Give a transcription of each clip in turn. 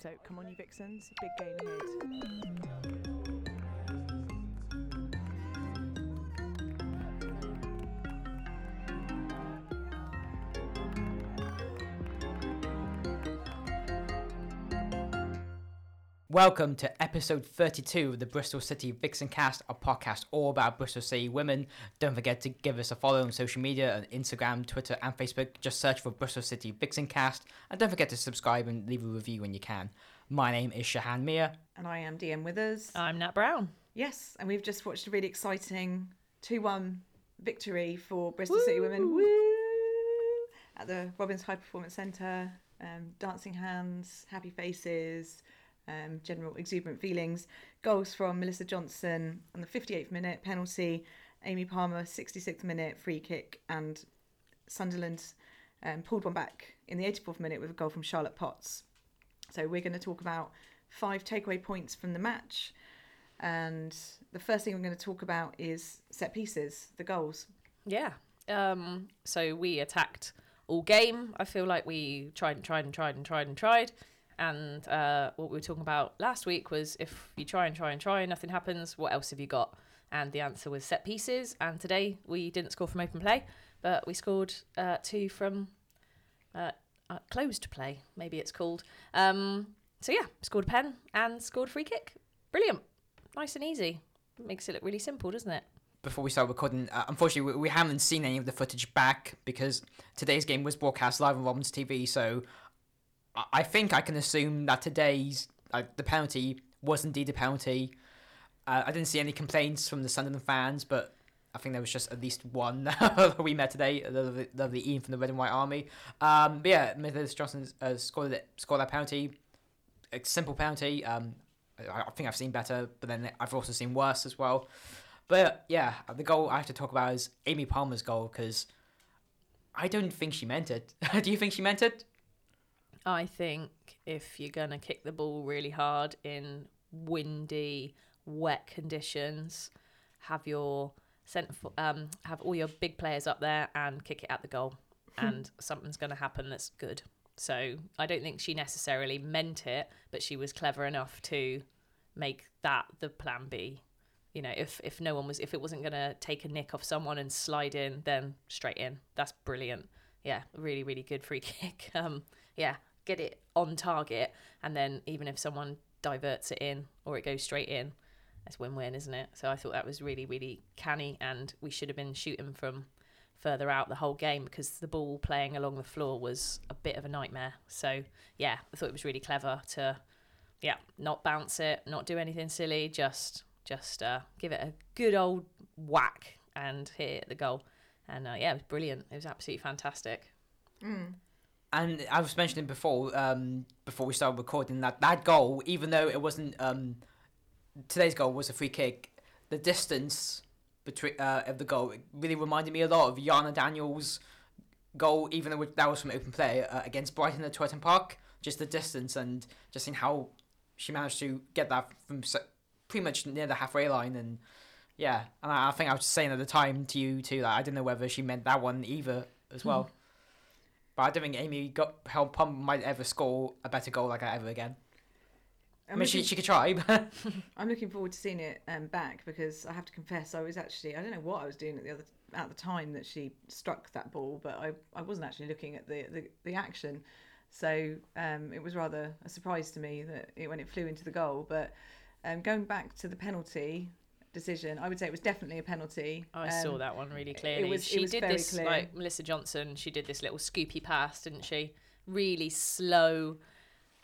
So come on, you vixens, big game ahead. Welcome to episode 32 of the Bristol City Vixen Cast, a podcast all about Bristol City women. Don't forget to give us a follow on social media on Instagram, Twitter, and Facebook. Just search for Bristol City Vixen Cast, and don't forget to subscribe and leave a review when you can. My name is Shahan Mia. And I am DM Withers. I'm Nat Brown. yes, and we've just watched a really exciting 2 1 victory for Bristol City women. Woo! At the Robins High Performance Centre. Um, dancing hands, happy faces, um, general exuberant feelings. Goals from Melissa Johnson on the 58th minute penalty, Aimee Palmer 66th minute free kick, and Sunderland um, pulled one back in the 84th minute with a goal from Charlotte Potts. So we're going to talk about five takeaway points from the match. And the first thing we're going to talk about is set pieces, the goals. Yeah. Um, so we attacked all game. I feel like we tried and tried and tried and tried and tried. And uh, what we were talking about last week was if you try and try and try and nothing happens, what else have you got? And the answer was set pieces. And today we didn't score from open play, but we scored uh, two from uh, uh, closed play, maybe it's called. Um, so yeah, scored a pen and scored a free kick. Brilliant. Nice and easy. Makes it look really simple, doesn't it? Before we start recording, uh, unfortunately, we, we haven't seen any of the footage back because today's game was broadcast live on Robin's TV. So I, think I can assume that today's uh, the penalty was indeed a penalty. Uh, I didn't see any complaints from the Sunderland fans, but I think there was just at least one that we met today. The lovely, Ian from the Red and White Army. Um, but yeah, Melissa Johnson uh, scored it, scored that penalty. A simple penalty. Um, I think I've seen better, but then I've also seen worse as well. But yeah, the goal I have to talk about is Aimee Palmer's goal because I don't think she meant it. Do you think she meant it? I think if you're going to kick the ball really hard in windy, wet conditions, have your centre, um, have all your big players up there and kick it at the goal, and something's going to happen that's good. So I don't think she necessarily meant it, but she was clever enough to make that the plan B. You know, if if no one was, if it wasn't going to take a nick off someone and slide in, then straight in. That's brilliant. Yeah, really, really good free kick. Um, yeah, get it on target, and then even if someone diverts it in or it goes straight in, it's win-win, isn't it? So I thought that was really, really canny, and we should have been shooting from further out the whole game because the ball playing along the floor was a bit of a nightmare. So yeah, I thought it was really clever to, yeah, not bounce it, not do anything silly, just just uh, give it a good old whack and hit the goal. And uh, yeah, it was brilliant. It was absolutely fantastic. And I was mentioning before, um, before we started recording, that that goal, even though it wasn't um, today's goal was a free kick, the distance between uh, of the goal really reminded me a lot of Yana Daniels' goal, even though that was from open play uh, against Brighton at Twerton Park. Just the distance and just seeing how she managed to get that from pretty much near the halfway line and. Yeah, and I I think I was saying at the time to you too that I didn't know whether she meant that one either as well. But I don't think Amy got how Pum might ever score a better goal like that ever again. I mean, she, she could try, but I'm looking forward to seeing it um, back because I have to confess I was actually I don't know what I was doing at the other at the time that she struck that ball, but I, I wasn't actually looking at the the, the action, so um, it was rather a surprise to me that it, when it flew into the goal. But um, going back to the penalty decision, I would say it was definitely a penalty. I saw Um, that one really clearly. It was- it she was did this clear. like Melissa Johnson. She did this little scoopy pass, didn't she? Really slow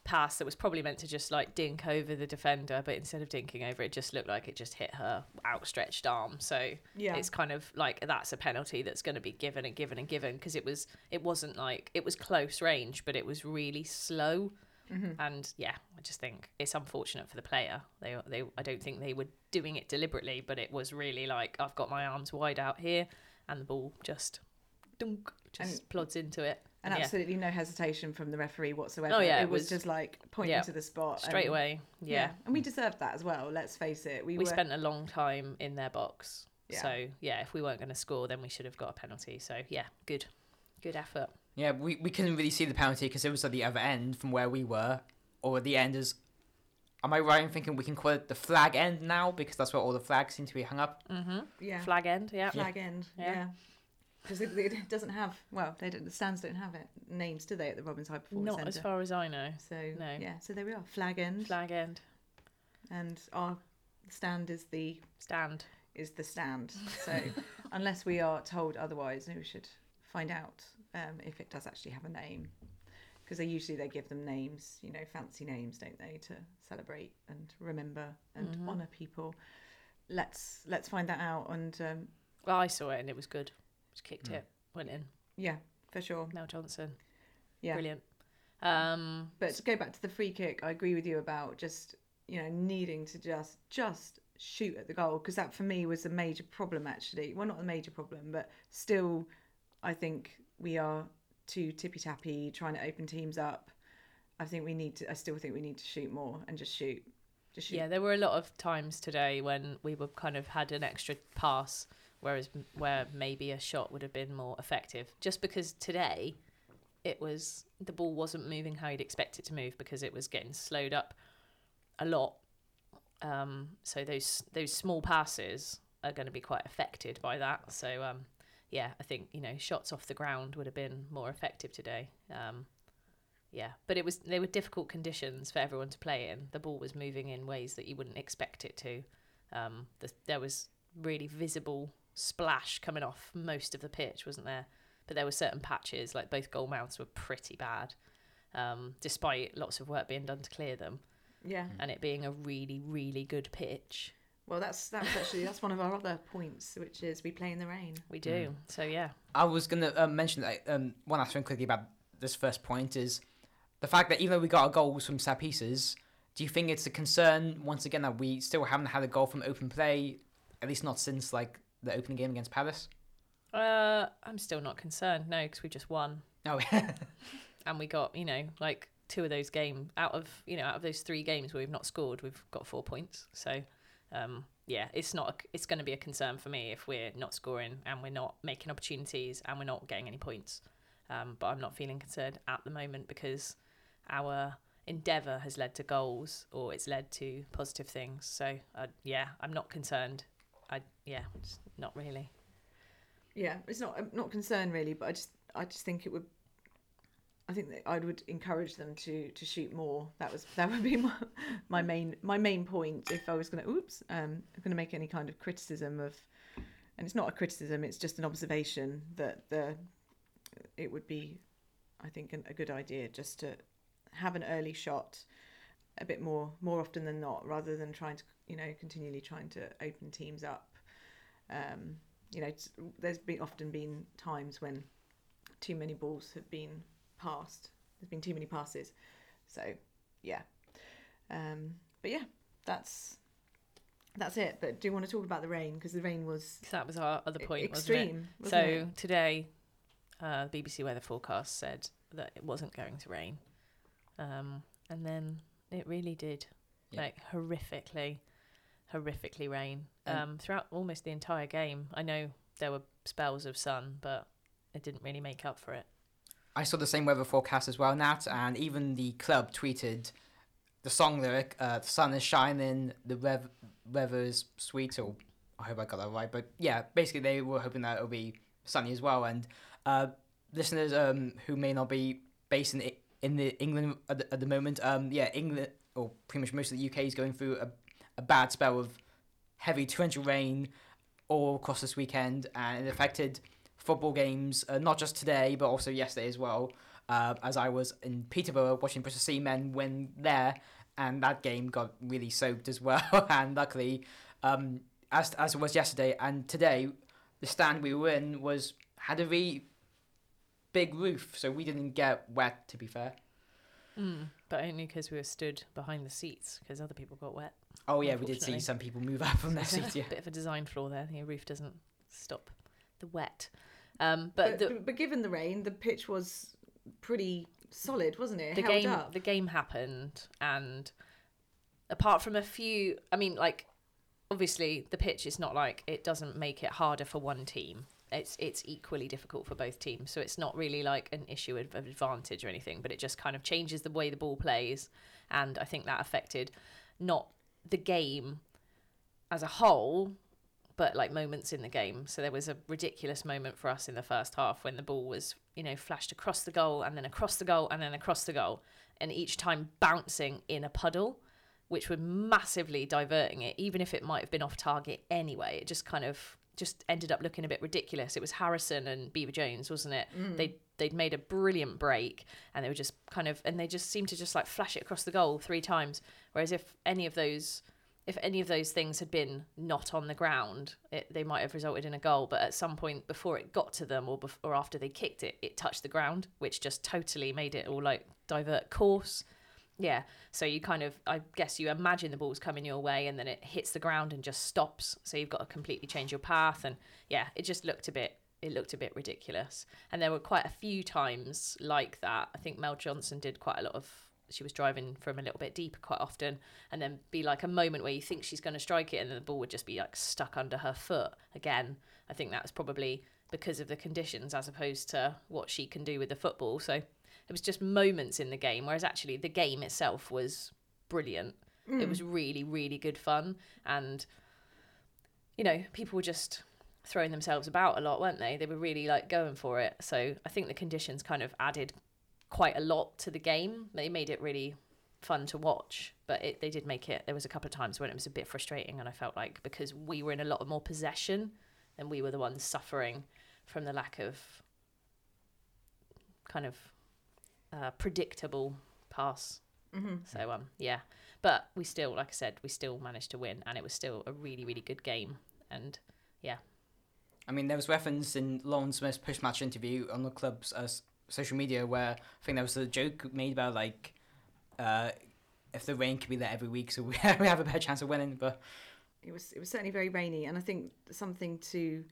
pass that was probably meant to just like dink over the defender, but instead of dinking over, it just looked like it just hit her outstretched arm. So Yeah. it's kind of like that's a penalty that's going to be given and given and given because it was it wasn't like it was close range, but it was really slow. Mm-hmm. And yeah, I just think it's unfortunate for the player. They they I don't think they were doing it deliberately, but it was really like I've got my arms wide out here, and the ball just dunk just And- plods into it. and yeah, absolutely no hesitation from the referee whatsoever. Oh, yeah, it, it was, was- just like pointing yeah, to the spot straight and- away. Yeah. and we deserved that as well. Let's face it. We, we were spent a long time in their box. Yeah. So yeah, if we weren't going to score, then we should have got a penalty. So yeah, good, good effort. Yeah, we, we couldn't really see the penalty because it was at the other end from where we were. or the end is. Am I right in thinking we can call it the flag end now because that's where all the flags seem to be hung up? Mm-hmm. Yeah. Flag end, yeah. Flag end. Yeah. Yeah. Because it, it doesn't have well, they don't, the stands don't have it names, do they? At the Robins High Performance Not as far as I know. So no. yeah, so there we are, flag end, Flag end. and our stand is the Stand. is the stand. So unless we are told otherwise, maybe we should find out um, if it does actually have a name. Because they usually they give them names, you know, fancy names, don't they, to celebrate and remember and Mhm. honour people. Let's let's find that out and um, Well, I saw it and it was good. Just kicked Mm. it. Went in. yeah, for sure. Mel Johnson. Yeah. Brilliant. Um, But to go back to the free kick, I agree with you about just you know needing to just just shoot at the goal because that for me was a major problem actually. Well, not a major problem, but still, I think we are too tippy tappy trying to open teams up. I think we need to. I still think we need to shoot more and just shoot, just shoot. yeah, there were a lot of times today when we were kind of had an extra pass, whereas where maybe a shot would have been more effective. Just because today, it was the ball wasn't moving how you'd expect it to move because it was getting slowed up a lot. Um, so those those small passes are going to be quite affected by that. So um, yeah, I think you know shots off the ground would have been more effective today. Um, yeah, but it was they were difficult conditions for everyone to play in. The ball was moving in ways that you wouldn't expect it to. Um, the, there was really visible splash coming off most of the pitch, wasn't there? But there were certain patches, like both goal mouths were pretty bad, um, despite lots of work being done to clear them, yeah. and it being a really, really good pitch. Well, that's that's actually that's one of our other points, which is we play in the rain. We do. So yeah, I was gonna uh, mention that um, one last thing quickly about this first point is the fact that even though we got our goals from set pieces, do you think it's a concern once again that we still haven't had a goal from open play, at least not since like the opening game against Palace? uh, I'm still not concerned. No, because we just won. No, and we got you know like two of those games out of you know out of those three games where we've not scored we've got four points so um yeah it's not a, it's going to be a concern for me if we're not scoring and we're not making opportunities and we're not getting any points. Um but i'm not feeling concerned at the moment because our endeavour has led to goals or it's led to positive things. So uh, yeah i'm not concerned. I yeah not really. Yeah, it's not I'm not concerned really, but I just I just think it would. I think that I would encourage them to to shoot more. That was that would be my, my main my main point if I was going to oops um going to make any kind of criticism of, and it's not a criticism. It's just an observation that the it would be, I think, an, a good idea just to have an early shot, a bit more more often than not, rather than trying to you know continually trying to open teams up. Um, you know, there's been often been times when too many balls have been passed. There's been too many passes. So, yeah. Um, but yeah, that's that's it. But do you want to talk about the rain? Because the rain was that was our other point wasn't it? extreme. So wasn't it? today, uh, BBC weather forecast said that it wasn't going to rain, um, and then it really did, Yeah. like horrifically, horrifically rain And- um, throughout almost the entire game. I know there were spells of sun, but it didn't really make up for it. I saw the same weather forecast as well, Nat, and even the club tweeted the song lyric, uh, "The sun is shining, the rev- weather is sweet." Or I hope I got that right, but yeah, basically they were hoping that it'll be sunny as well. And uh, listeners um, who may not be based in in the England at the, at the moment, um, yeah, England or pretty much most of the UK is going through a, a bad spell of heavy torrential rain all across this weekend, and it affected football games, uh, not just today, but also yesterday as well. Uh, as I was in Peterborough watching Bristol Seamen when there, and that game got really soaked as well. and luckily, um, as as it was yesterday and today, the stand we were in was had a really big roof, so we didn't get wet. To be fair. Mm. But only because we were stood behind the seats because other people got wet. Oh yeah, we did see some people move up from their seats. Yeah. Bit of a design flaw there. The roof doesn't stop the wet. Um, but, But, the, but, given the rain, the pitch was pretty solid, wasn't it? the Held game up. the game happened and apart from a few i mean like obviously the pitch is not like it doesn't make it harder for one team it's it's equally difficult for both teams. So it's not really like an issue of advantage or anything, but it just kind of changes the way the ball plays, and I think that affected not the game as a whole, but like moments in the game. So there was a ridiculous moment for us in the first half when the ball was, you know, flashed across the goal and then across the goal and then across the goal, and each time bouncing in a puddle, which were massively diverting it, even if it might have been off target anyway. It just kind of just ended up looking a bit ridiculous. It was Harrison and Beaver Jones, wasn't it? Mm. They they'd made a brilliant break and they were just kind of and they just seemed to just like flash it across the goal three times. Whereas if any of those if any of those things had been not on the ground, it, they might have resulted in a goal. But at some point before it got to them or bef- or after they kicked it, it touched the ground, which just totally made it all like divert course. Yeah. So you kind of, I guess you imagine the ball's coming your way and then it hits the ground and just stops. So you've got to completely change your path. And yeah, it just looked a bit, it looked a bit ridiculous. And there were quite a few times like that. I think Mel Johnson did quite a lot of, she was driving from a little bit deeper quite often and then be like a moment where you think she's going to strike it and then the ball would just be like stuck under her foot again. I think that was probably because of the conditions as opposed to what she can do with the football. So it was just moments in the game, whereas actually the game itself was brilliant. It mm. was really, really good fun. And, you know, people were just throwing themselves about a lot, weren't they? They were really like going for it. So I think the conditions kind of added quite a lot to the game. They made it really fun to watch, but it, they did make it. There was a couple of times when it was a bit frustrating, and I felt like because we were in a lot more possession, and we were the ones suffering from the lack of kind of uh, predictable pass. Mm-hmm. So um, yeah, but we still, like I said, we still managed to win, and it was still a really, really good game. And yeah, I mean, there was reference in Lauren Smith's post-match interview on the club's uh, s- social media where I think there was a joke made about like, uh, if the rain could be there every week, so we we have a better chance of winning. But It was it was certainly very rainy, and I think something to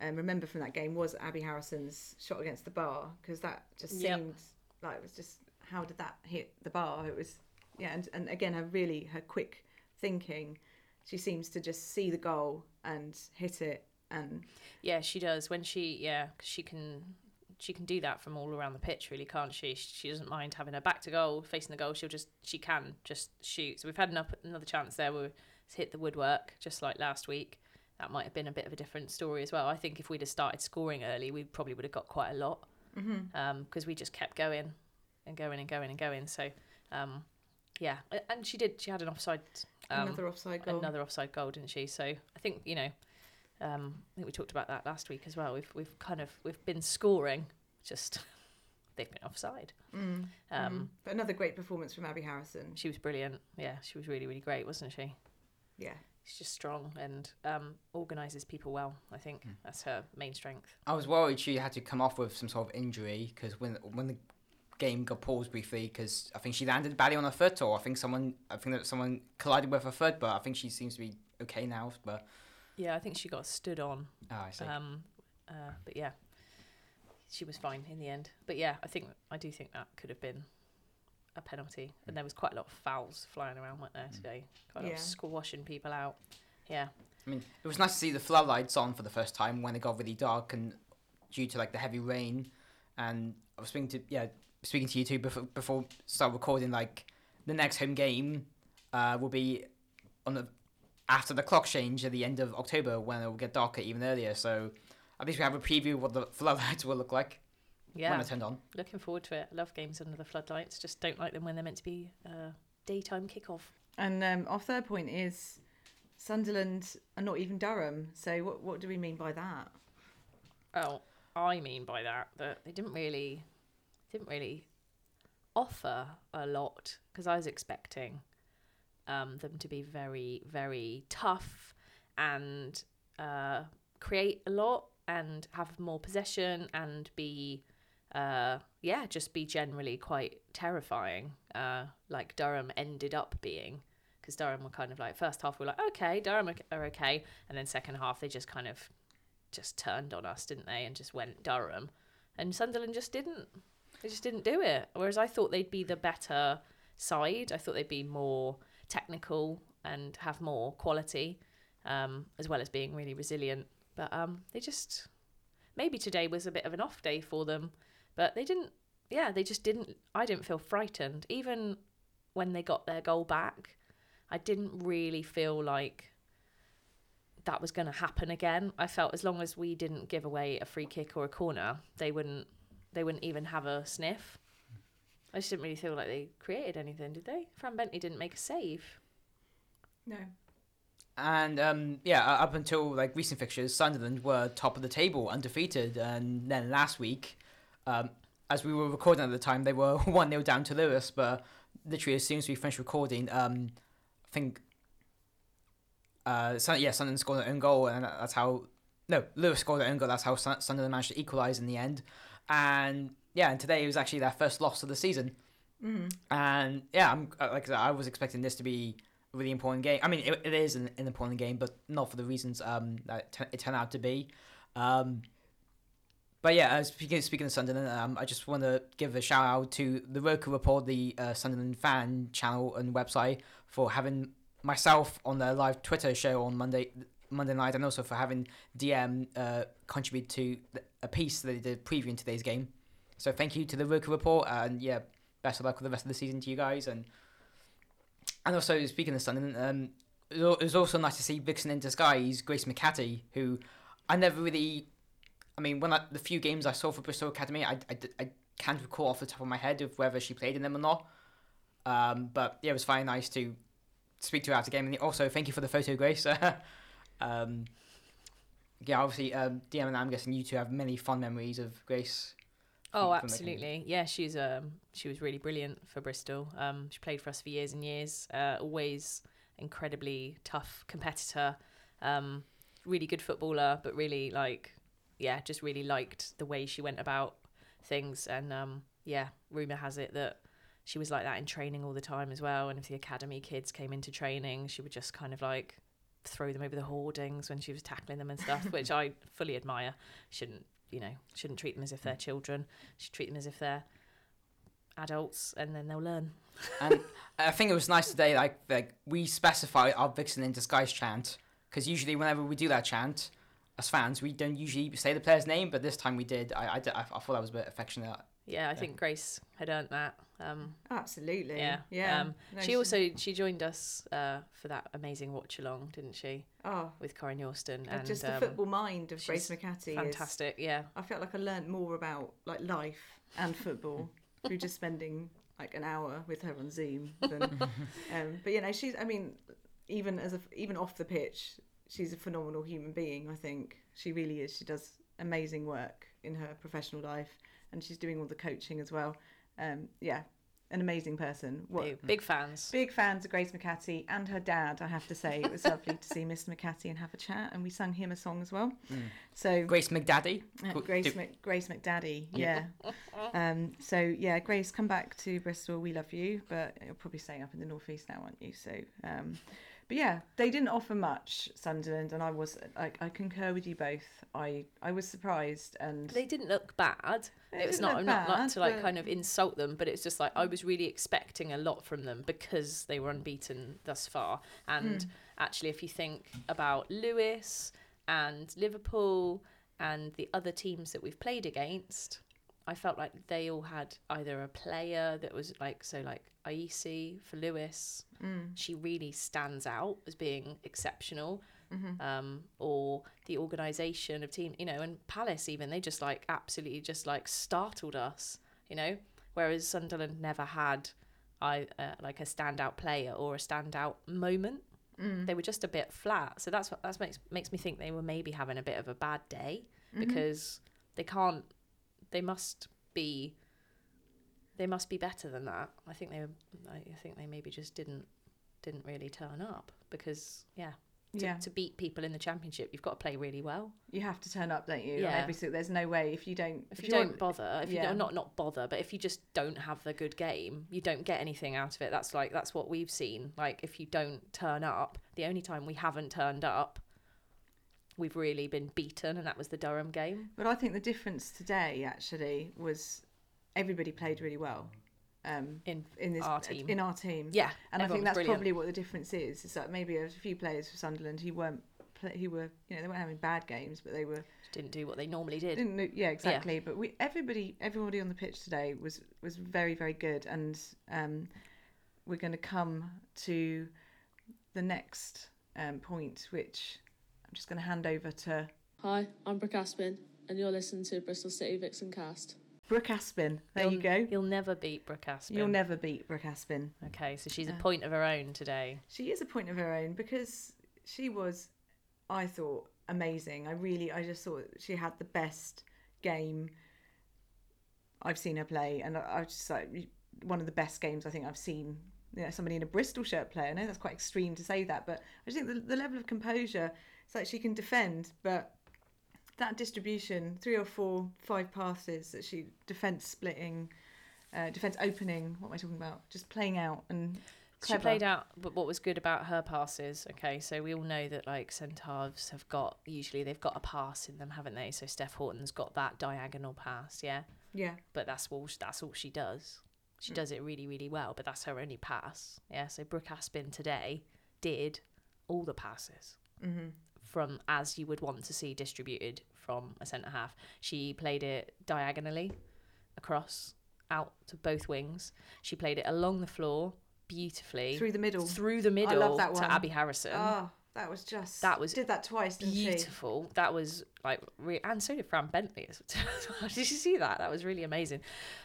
um, remember from that game was Abi Harrison's shot against the bar because that just Yep. seemed like it was just how did that hit the bar? It was yeah, and, and again her really her quick thinking. She seems to just see the goal and hit it, and yeah, she does when she yeah she can she can do that from all around the pitch, really, can't she? She doesn't mind having her back to goal, facing the goal. She'll just she can just shoot. So we've had enough, another chance there where it's hit the woodwork, just like last week. That might have been a bit of a different story as well. I think if we'd have started scoring early, we probably would have got quite a lot because we just kept going and going and going and going. So um, yeah, and she did. She had an offside. Um, another offside goal. another offside goal, didn't she? So I think you know, um, I think we talked about that last week as well. We've we've kind of we've been scoring, just they've been offside. Mm, Um, mm. But another great performance from Abi Harrison. She was brilliant. Yeah, she was really really great, wasn't she? Yeah, She's just strong and um, organises people well. I think that's her main strength. I was worried she had to come off with some sort of injury because when when the game got paused briefly because I think she landed badly on her foot or I think someone I think that someone collided with her foot, but I think she seems to be okay now. But Yeah, I think she got stood on. oh, I see. Um, uh, but yeah, she was fine in the end. But yeah, I think I do think that could have been a penalty. And there was quite a lot of fouls flying around, weren't there today? Quite a lot of squashing people out. Yeah, I mean, it was nice to see the floodlights on for the first time when it got really dark and due to like the heavy rain. And I was speaking to yeah, speaking to you two before before start recording. Like the next home game uh, will be on the after the clock change at the end of October when it will get darker even earlier. So at least we have a preview of what the floodlights will look like when yeah. they're turned on. Looking forward to it. Love games under the floodlights. Just don't like them when they're meant to be uh, daytime kickoff. and um, our third point is Sunderland and not even Durham. So what what do we mean by that? Oh, I mean by that that they didn't really, didn't really offer a lot because I was expecting um, them to be very, very tough and uh, create a lot and have more possession and be, uh, yeah, just be generally quite terrifying, uh, like Durham ended up being. Because Durham were kind of like first half we were like okay Durham are- are okay and then second half they just kind of just turned on us, didn't they? And just went Durham. And Sunderland just didn't. They just didn't do it. Whereas I thought they'd be the better side. I thought they'd be more technical and have more quality, um, as well as being really resilient. But um, they just maybe today was a bit of an off day for them, but they didn't. Yeah, they just didn't. I didn't feel frightened, even when they got their goal back. I didn't really feel like that was going to happen again. I felt as long as we didn't give away a free kick or a corner, they wouldn't. They wouldn't even have a sniff. I just didn't really feel like they created anything, did they? Fran Bentley didn't make a save. No. And um, yeah, uh, up until like recent fixtures, Sunderland were top of the table, undefeated, and then last week, um, as we were recording at the time, they were one 0 down to Lewes. But literally, as soon as we finished recording, um, I think, uh, Sun- yeah, Sunderland scored an own goal, and that's how. No, Lewes scored an own goal. That's how Sun- Sunderland managed to equalise in the end. And yeah, and today was actually their first loss of the season. Mm. And yeah, I'm uh, like I, said, I was expecting this to be a really important game. I mean, it, it is an, an important game, but not for the reasons um, that it, t- it turned out to be. Um, but yeah, uh, speaking speaking of Sunderland, um, I just want to give a shout out to the Roker Report, the uh, Sunderland fan channel and website, for having myself on their live Twitter show on Monday Monday night, and also for having DM uh, contribute to a piece that they did previewing today's game. So thank you to the Roker Report, and yeah, best of luck with the rest of the season to you guys. And and also speaking of Sunderland, um, it was also nice to see Vixen in disguise, Grace McCatty, who I never really. I mean, when I, the few games I saw for Bristol Academy, I, I, I can't recall off the top of my head of whether she played in them or not. Um, but yeah, it was very nice to speak to her after the game. And also, thank you for the photo, Grace. um, yeah, obviously, um, DM and I'm guessing you two have many fond memories of Grace. Oh, absolutely. Yeah, she's um she was really brilliant for Bristol. Um, she played for us for years and years. Uh, always incredibly tough competitor. Um, really good footballer, but really like yeah, just really liked the way she went about things. And um, yeah, rumor has it that she was like that in training all the time as well. And if the academy kids came into training, she would just kind of like throw them over the hoardings when she was tackling them and stuff, which I fully admire. Shouldn't you know? Shouldn't treat them as if they're mm. children. Should treat them as if they're adults, and then they'll learn. and I think it was nice today, like, like we specify our Vixen in disguise chant because usually whenever we do that chant, as fans, we don't usually say the player's name, but this time we did. I, I, I, I thought that was a bit affectionate. Yeah, I think Grace had earned that. Um, Absolutely. yeah, Yeah. Um, No, she also she joined us uh, for that amazing watch along, didn't she, Oh, with Corinne Yorston? And just the um, football mind of Grace she's McCatty is fantastic. Yeah, I felt like I learnt more about like life and football through just spending like an hour with her on Zoom. Than, um, but you know, she's. I mean, even as a even off the pitch, she's a phenomenal human being. I think she really is. She does amazing work in her professional life, and she's doing all the coaching as well. Um, yeah, an amazing person. What big, big fans. Big fans of Grace McCatty and her dad, I have to say. It was lovely to see Mr. McCatty and have a chat, and we sung him a song as well. So Grace McDaddy. uh, Grace, Do- Mc, Grace McDaddy, yeah. um, so yeah, Grace, come back to Bristol. We love you, but you're probably staying up in the northeast now, aren't you? So, um, but yeah, they didn't offer much Sunderland, and I was like, I concur with you both. I I was surprised, and They didn't look bad. They it was not look not, not bad, to like but- kind of insult them, but it's just like I was really expecting a lot from them because they were unbeaten thus far. And Hmm. actually, if you think about Lewes and Liverpool and the other teams that we've played against, I felt like they all had either a player that was like so like Aisi for Lewes, Mm. she really stands out as being exceptional Mm-hmm. um, or the organisation of team, you know, and Palace even they just like absolutely just like startled us, you know, whereas Sunderland never had I uh, like a standout player or a standout moment. Mm. They were just a bit flat, so that's what that makes makes me think they were maybe having a bit of a bad day Mm-hmm. because they can't, they must be. They must be better than that. I think they, I think they maybe just didn't, didn't really turn up because yeah, to, yeah, to beat people in the championship, you've got to play really well. you have to turn up, don't you? Yeah. Every there's no way if you don't. If, you you're- don't bother, if you don't not not bother, but if you just don't have the good game, you don't get anything out of it. That's like that's what we've seen. Like if you don't turn up, the only time we haven't turned up, we've really been beaten, and that was the Durham game. But I think the difference today actually was everybody played really well. Um, In in this our team. in our team. Yeah, And I think that's brilliant. probably what the difference is. Is that maybe there's a few players for Sunderland who weren't play, who were you know they weren't having bad games, but they were Didn't do what they normally did. didn't yeah exactly. But we everybody everybody on the pitch today was was very very good, and um, we're going to come to the next um, point, which just going to hand over to Hi, I'm Brooke Aspin, and you're listening to Bristol City Vixen Cast. Brooke Aspin. There You'll- you go. You'll never beat Brooke Aspin. You'll never beat Brooke Aspin. Okay, so she's a Uh, point of her own today. She is a point of her own because she was, I thought, amazing. I really, I just thought she had the best game I've seen her play, and I, I was just like one of the best games I think I've seen. You know, somebody in a Bristol shirt play. I know that's quite extreme to say that, but I just think the, the level of composure. It's like she can defend, but that distribution, three or four, five passes that she defense splitting, uh, defense opening. What am I talking about? Just playing out and Clever. She played out, but what was good about her passes? Okay, so we all know that like centre-halves have got usually they've got a pass in them, haven't they? So Steph Horton's got that diagonal pass, yeah. Yeah. But that's all that's all she does. She does it really, really well. But that's her only pass, yeah. So Brooke Aspin today did all the passes Mm-hmm. From as you would want to see distributed from a centre half. She played it diagonally across out to both wings. She played it along the floor beautifully through the middle. through the middle that one. to Abi Harrison. Oh, that was just That was did that twice, didn't she? Beautiful. That was like, re- and so did Fran Bentley. did you see that? That was really amazing.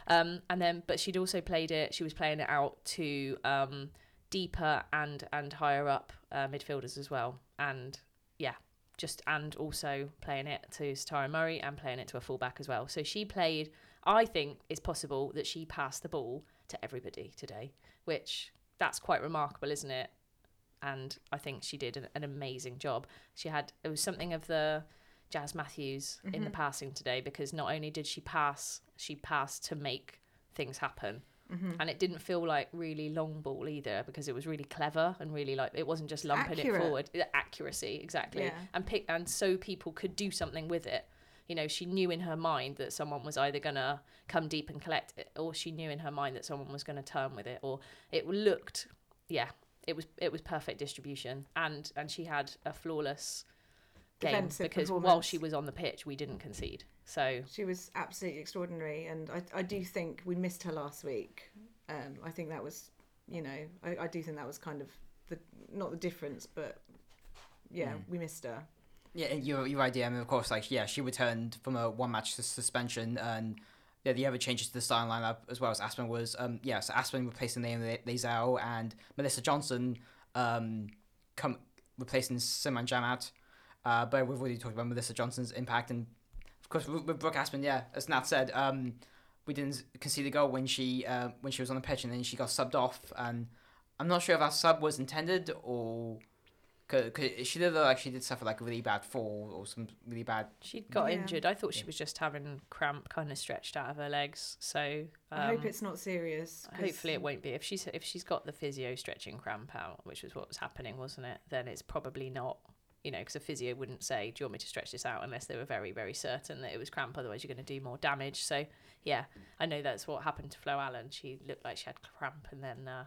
Um, and then, but she'd also played it. She was playing it out to um, deeper and and higher up uh, midfielders as well. And yeah, just and also playing it to Satara Murray and playing it to a fullback as well. So she played. I think it's possible that she passed the ball to everybody today, which that's quite remarkable, isn't it? And I think she did an, an amazing job. She had it was something of the Jazz Matthews in the Mhm. passing today because not only did she pass, she passed to make things happen. Mhm. And it didn't feel like really long ball either because it was really clever and really like it wasn't just lumping Accurate. it forward. Accuracy, exactly. Yeah. And pick and so people could do something with it. You know, she knew in her mind that someone was either gonna come deep and collect it, or she knew in her mind that someone was gonna turn with it, or it looked, yeah, it was it was perfect distribution, and and she had a flawless game Defensive because while she was on the pitch, we didn't concede. So She was absolutely extraordinary, and I, I do think we missed her last week. Um, I think that was, you know, I, I do think that was kind of the not the difference, but yeah, Mm. we missed her. Yeah, and you're, you're right, yeah. I mean, of course, like, yeah, she returned from a one match suspension, and yeah, the other changes to the starting lineup as well as Aspin was, um, yeah, so Aspin replacing Naomi Layzell and Melissa Johnson um, come replacing Simran Jhamat. Uh, but we've already talked about Melissa Johnson's impact, and of course, with, with Brooke Aspin, yeah, as Nat said, um, we didn't concede a goal when she uh, when she was on the pitch, and then she got subbed off, and I'm not sure if that sub was intended or. Cause, she did look like she did suffer like a really bad fall or some really bad. she got Yeah. injured. I thought she Yeah. was just having cramp, kind of stretched out of her legs. So um, I hope it's not serious. 'cause- Hopefully it won't be. If she's if she's got the physio stretching cramp out, which was what was happening, wasn't it? Then it's probably not. You know, because a physio wouldn't say, "Do you want me to stretch this out?" unless they were very very certain that it was cramp. Otherwise, you're going to do more damage. So yeah, I know that's what happened to Flo Allen. She looked like she had cramp, and then uh,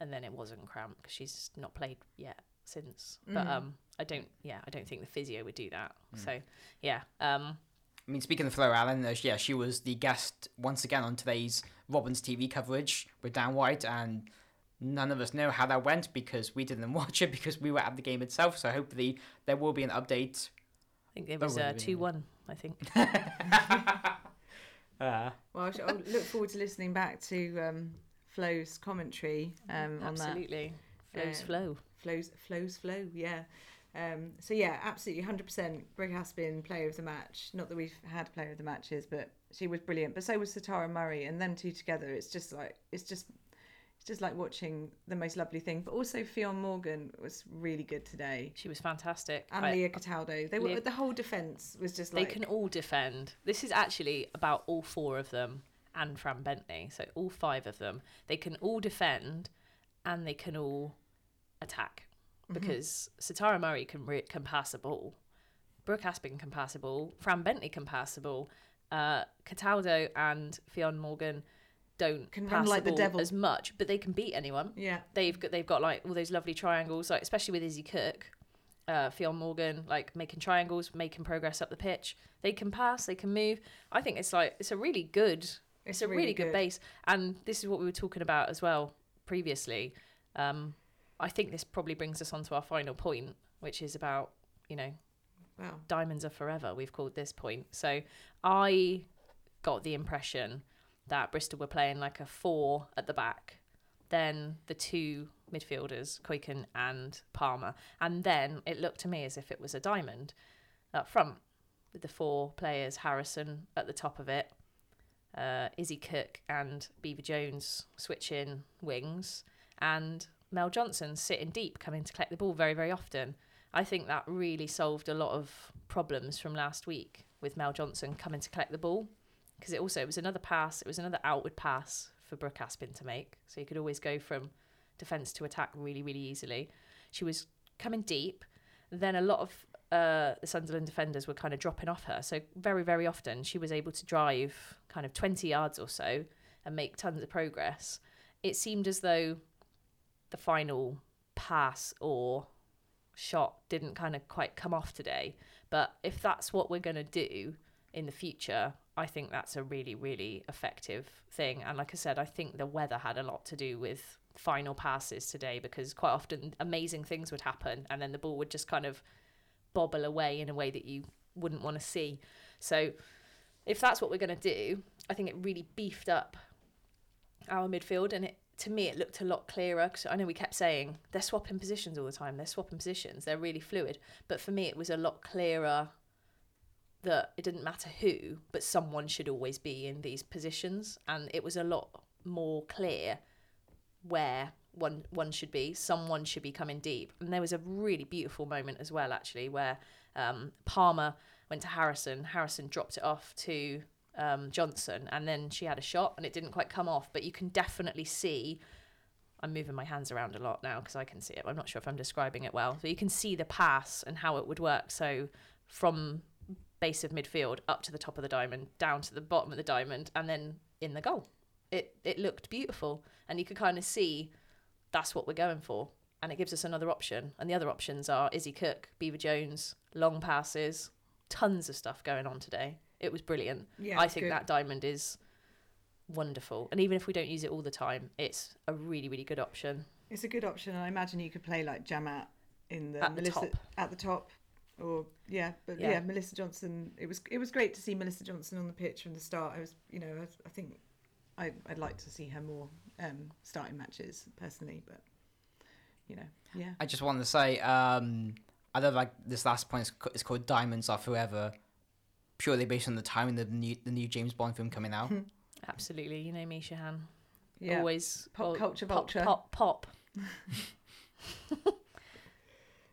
and then it wasn't cramp because she's not played yet since. But Mm. um, I don't. Yeah, I don't think the physio would do that. Mm. So yeah, um, I mean, speaking of Flo Allen, uh, yeah, she was the guest once again on today's Robin's TV coverage with Dan White, and none of us know how that went because we didn't watch it because we were at the game itself. So hopefully there will be an update. I think it was really, uh, two one. I think. Uh, Well, I shall- I'll look forward to listening back to um, Flo's commentary um, on that. Absolutely, flows Uh, flow. Flows, flows, flow. Yeah. Um, so yeah, absolutely, hundred percent. Brooke Aspin, player of the match. Not that we've had player of the matches, but she was brilliant. But so was Satara Murray, and them two together. It's just like it's just it's just like watching the most lovely thing. But also Ffion Morgan was really good today, She was fantastic. and I- Leah Cataldo. They were Leah- the whole defense was just they can all defend. This is actually about all four of them and Fran Bentley. So all five of them, they can all defend, and they can all attack Mm-hmm. because Satara Murray can re- can pass a ball, Brooke Aspin can pass a ball, Fran Bentley can pass a ball, uh, Cataldo and Ffion Morgan don't Can pass run like the the devil. as much, but they can beat anyone. yeah. They've got they've got like all those lovely triangles, like especially with Izzy Cook. uh, Ffion Morgan, like making triangles, making progress up the pitch. They can pass, they can move. I think it's like it's a really good, it's, a really, good, base. And this is what we were talking about as well previously. Um, I think this probably brings us on to our final point, which is about you know Wow. diamonds are forever. We've called this point. So I got the impression that Bristol were playing like a four at the back, then the two midfielders, Koiken and Palmer, and then it looked to me as if it was a diamond up front with the four players, Harrison at the top of it, uh, Izzy Cook and Beaver Jones switching wings, and Mel Johnson sitting deep, coming to collect the ball very, very often. I think that really solved a lot of problems from last week with Mel Johnson coming to collect the ball because it also it was another pass, it was another outward pass for Brooke Aspin to make, so you could always go from defence to attack really, really easily. She was coming deep. Then a lot of uh, the Sunderland defenders were kind of dropping off her, so very, very often she was able to drive kind of twenty yards or so and make tons of progress. It seemed as though the final pass or shot didn't kind of quite come off today. But if that's what we're going to do in the future, I think that's a really, really effective thing. And like I said, I think the weather had a lot to do with final passes today because quite often amazing things would happen and then the ball would just kind of bobble away in a way that you wouldn't want to see. So if that's what we're going to do, I think it really beefed up our midfield and it to me it looked a lot clearer because I know we kept saying they're swapping positions all the time they're swapping positions they're really fluid but for me it was a lot clearer that it didn't matter who but someone should always be in these positions and it was a lot more clear where one one should be someone should be coming deep and there was a really beautiful moment as well actually where um, Palmer went to Harrison Harrison dropped it off to um, Johnson, and then she had a shot, and it didn't quite come off. But you can definitely see. I'm moving my hands around a lot now because I can see it. I'm not sure if I'm describing it well. So you can see the pass and how it would work. So from base of midfield up to the top of the diamond, down to the bottom of the diamond, and then in the goal. It it looked beautiful, and you could kind of see that's what we're going for. And it gives us another option. And the other options are Izzy Cook, Beaver Jones, long passes, tons of stuff going on today. It was brilliant. Yeah, I think good. that diamond is wonderful. And even if we don't use it all the time, it's a really, really good option. It's a good option, and I imagine you could play like Jhamat in the At the Melissa top. at the top, or yeah, but yeah. Yeah. Melissa Johnson. It was it was great to see Melissa Johnson on the pitch from the start. I was you know I, I think I I'd like to see her more um, starting matches personally, but you know yeah I just wanted to say, um, I love like this last point is, is called "Diamonds Are Forever," purely based on the time in the new the new James Bond film coming out. Absolutely. You know me, Shahan. yeah. Always Pop culture pop, vulture. Pop, pop.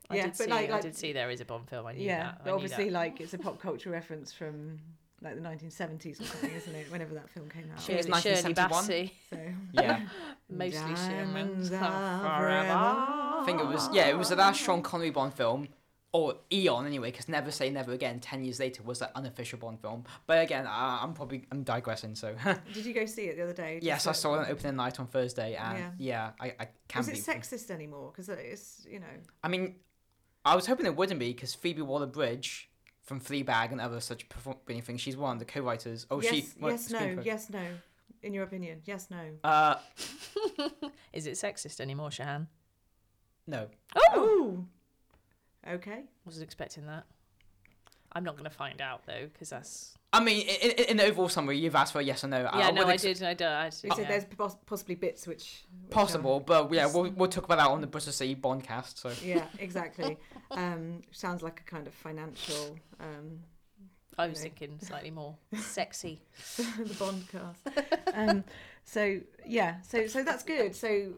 I Yeah, did but see. like- I did see there is a Bond film. I knew yeah, that. I but obviously that. like it's a pop culture reference from like the 1970s or something, isn't it? Whenever that film came out. Sure. Shirley, was Shirley 1971. Bassey, So Yeah, mostly Diamonds Sherman. I think it was yeah it was the last Sean Connery Bond film. Or Eon anyway, because Never Say Never Again. Ten years later was that unofficial Bond film. But again, I, I'm probably I'm digressing. So Did you go see it the other day? yes, I saw it on opening night on Thursday, and Yeah. yeah, I, I can't. Is it believe- sexist anymore? Because uh, it's you know I mean, I was hoping it wouldn't be because Phoebe Waller-Bridge from Fleabag and other such perform- things, she's one of the co-writers. Oh, yes, she well, yes, no, yes, no. In your opinion, yes, no. Uh, Is it sexist anymore, Shahan? no. Oh, okay. Wasn't expecting that. I'm not going to find out though, because that's. I mean, in, in, in the overall summary, you've asked for a yes or no. Yeah, no, would I ex- did. I did. I did We said yeah. there's pos- possibly bits which, which are- Possible, but yeah, we'll, we'll talk about that on the Bristol City Bondcast. So yeah, exactly. um, sounds like a kind of financial um, I was you know. thinking slightly more sexy. the Bond cast. Um, so yeah, so so that's good. So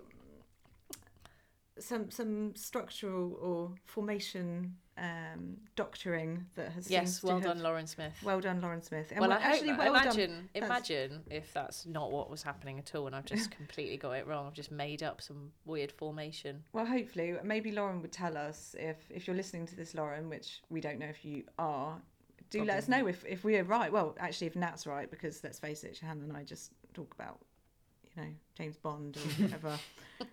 some some structural or formation um, doctoring that has Yes, well have- done, Lauren Smith. well done, Lauren Smith. And well, well, I actually, well done. imagine, That's- imagine if that's not what was happening at all, and I've just completely got it wrong. I've just made up some weird formation. Well, hopefully, maybe Lauren would tell us if if you're listening to this, Lauren, which we don't know if you are. Do let us know if if we are right. Well, actually, if Nat's right, because let's face it, Shahan and I just talk about you know James Bond or whatever,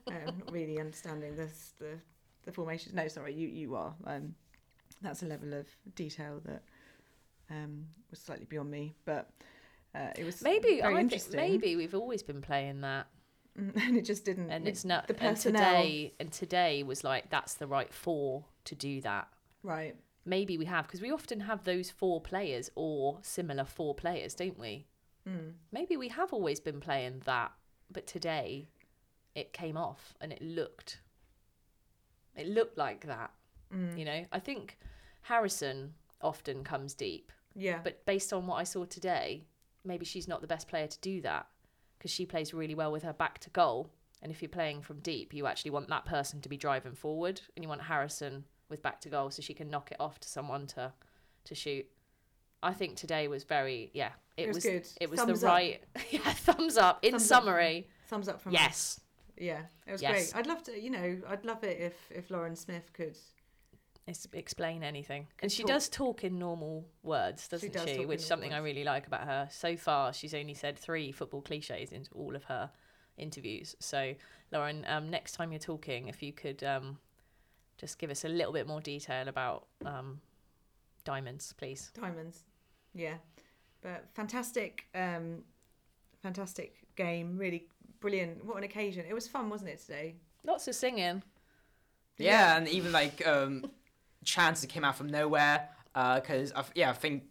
um, not really understanding this the the formations. No, sorry, you you are. Um, that's a level of detail that um, was slightly beyond me, but uh, it was Maybe very I think interesting. maybe we've always been playing that, and it just didn't. and it's not. the and personnel. today, and today was like that's the right four to do that. right. Maybe we have because we often have those four players or similar four players, don't we? Mm. Maybe we have always been playing that, but today it came off and it looked. It looked like that, Mm. you know. I think Harrison often comes deep, Yeah. but based on what I saw today, maybe she's not the best player to do that because she plays really well with her back to goal. And if you're playing from deep, you actually want that person to be driving forward, and you want Harrison with back to goal so she can knock it off to someone to to shoot. I think today was very yeah. It, It was good. It was Thumbs the up. right yeah thumbs up. In Thumbs up. summary, Thumbs up from us. yes. Yeah, it was Yes. great. I'd love to, you know, I'd love it if if Lauren Smith could. It's explain anything, Could and she talk. does talk in normal words, doesn't she? does talk Which is normal something I really like about her. So far, she's only said three football cliches into all of her interviews. So, Lauren, um, next time you're talking, if you could um, just give us a little bit more detail about um, diamonds, please. Diamonds. Yeah. But fantastic, um, fantastic game. Really brilliant. What an occasion. It was fun, wasn't it, today? Lots of singing. Yeah, and even like chants that came out from nowhere. Because I yeah, I think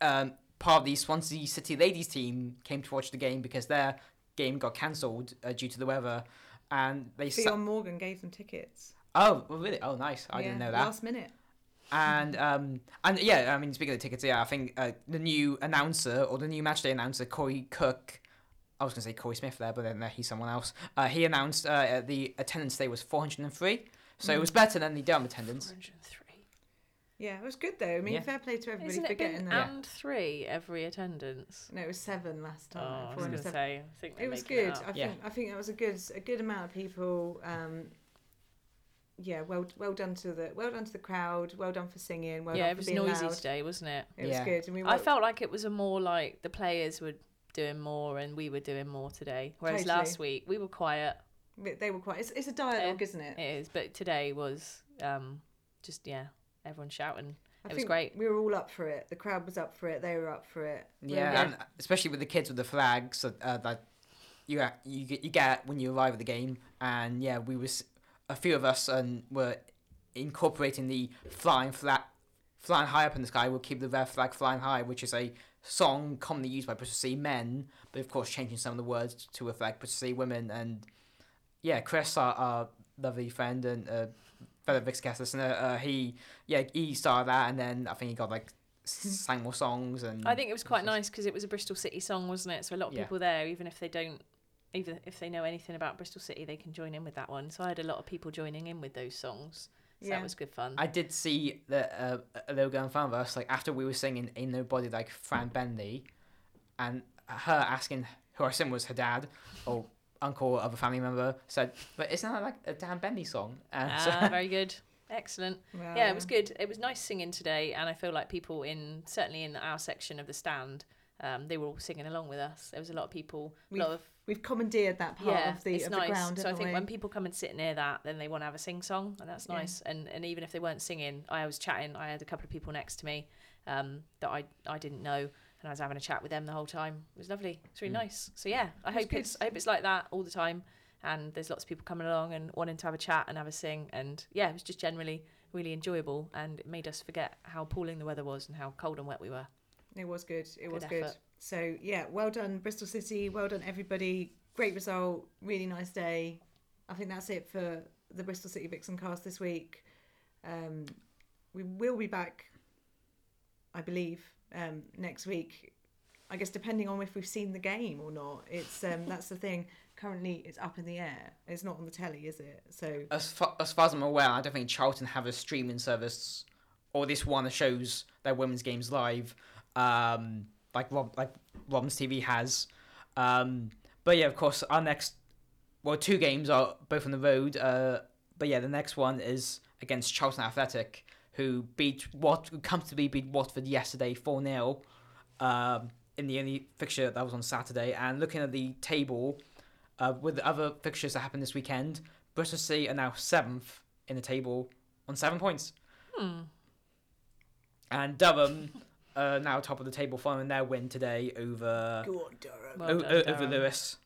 um, part of the Swansea City ladies team came to watch the game because their game got cancelled uh, due to the weather, and they. Sa- Ffion Morgan gave them tickets. oh, really? Oh, nice. I Yeah, didn't know that. Last minute. And um and yeah, I mean speaking of the tickets, yeah, I think uh, the new announcer or the new matchday announcer, Corey Cook, I was gonna say Corey Smith there, but then uh, he's someone else. Uh, he announced uh, the attendance day was 403, so it was better than the Durham attendance. 403. Yeah, it was good though. I mean, Yeah. fair play to everybody Isn't for it getting been that. and three every attendance? No, it was seven last Oh, time. I was four and going to seven. say, I think they're it was making good. up. I Yeah. think I think that was a good a good amount of people. Um, yeah, well well done to the well done to the crowd. Well done for singing. Well yeah, done it for was being noisy loud. today, wasn't it? It Yeah. was good, and we. I were- felt like it was a more like the players were doing more and we were doing more today. Whereas Totally. last week we were quiet. They were quite. It's, it's a dialogue, isn't it? It is, but today was um, just yeah, everyone shouting. I it was great. We were all up for it. The crowd was up for it. They were up for it. We were Yeah, and especially with the kids with the flags uh, uh, that you get, you get you get when you arrive at the game, and yeah, we was a few of us and were incorporating the flying flag, flying high up in the sky. We'll keep the red flag flying high, which is a song commonly used by Bristol City men, but of course changing some of the words to reflect Bristol City women. And yeah, Chris, our, our lovely friend and uh, fellow Vixcast listener, uh, he yeah he started that, and then I think he got like sang more songs and I think it was quite nice because it was a Bristol City song, wasn't it? So a lot of Yeah. people there, even if they don't, even if they know anything about Bristol City, they can join in with that one. So I had a lot of people joining in with those songs. So Yeah. that was good fun. I did see the uh, a little girl in front of us, like after we were singing "Ain't Nobody Like Fran Bentley," and her asking, who I assume was her dad or uncle of a family member, said, "But isn't that like a Dan Benley song?" And so- Ah, very good. Excellent. Well, yeah, it was good. It was nice singing today, and I feel like people in certainly in our section of the stand, um, they were all singing along with us. There was a lot of people, We've lot of We've commandeered that part yeah, of the it's of nice. the ground. so I think we? when people come and sit near that, then they want to have a sing song, and that's Yeah. nice. And and even if they weren't singing, I was chatting. I had a couple of people next to me um, that I I didn't know, and I was having a chat with them the whole time. It was lovely. It's really Mm. nice. So yeah, I hope it's I hope it's like that all the time. And there's lots of people coming along and wanting to have a chat and have a sing. And yeah, it was just generally really enjoyable, and it made us forget how appalling the weather was and how cold and wet we were. It was good. It Good was good. So yeah, well done Bristol City. Well done everybody. Great result. Really nice day. I think that's it for the Bristol City Vixen cast this week. Um, we will be back, I believe, um, next week. I guess depending on if we've seen the game or not. It's um, that's the thing. Currently, it's up in the air. It's not on the telly, is it? So as far, as far as I'm aware, I don't think Charlton have a streaming service or this one that shows their women's games live, um, like Rob, like Robin's TV has. Um, but yeah, of course, our next well, two games are both on the road. Uh, but yeah, the next one is against Charlton Athletic, who beat what who comfortably beat Watford yesterday four 0 um, in the only fixture that was on Saturday. And looking at the table, uh, with the other fixtures that happened this weekend, Bristol City are now seventh in the table on seven points. Hmm. And Durham are now top of the table following their win today over Go on, Durham. Well o- done, o- over Durham. Lewes.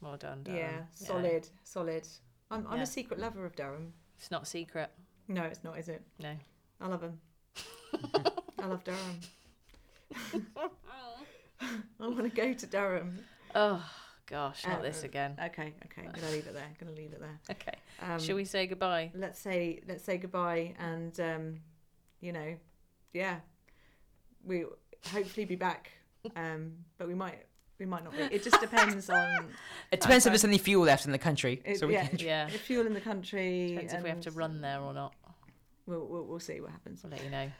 Well done, Durham. yeah, solid, solid. I'm, I'm Yeah. a secret lover of Durham. It's not a secret. No, it's not, is it? No. I love him. I love Durham. I want to go to Durham. Oh gosh, not this Uh, again. Okay, okay. I'm gonna leave it there. I'm Gonna leave it there. Okay. Um, Shall we say goodbye? Let's say let's say goodbye, and um, you know, yeah, we hopefully be back. Um, but we might we might not be. It just depends on It depends if there's any fuel left in the country. it, so we yeah, can... Yeah. if fuel in the country. Depends if we have to run there or not. We'll, we'll we'll see what happens. We'll let you know.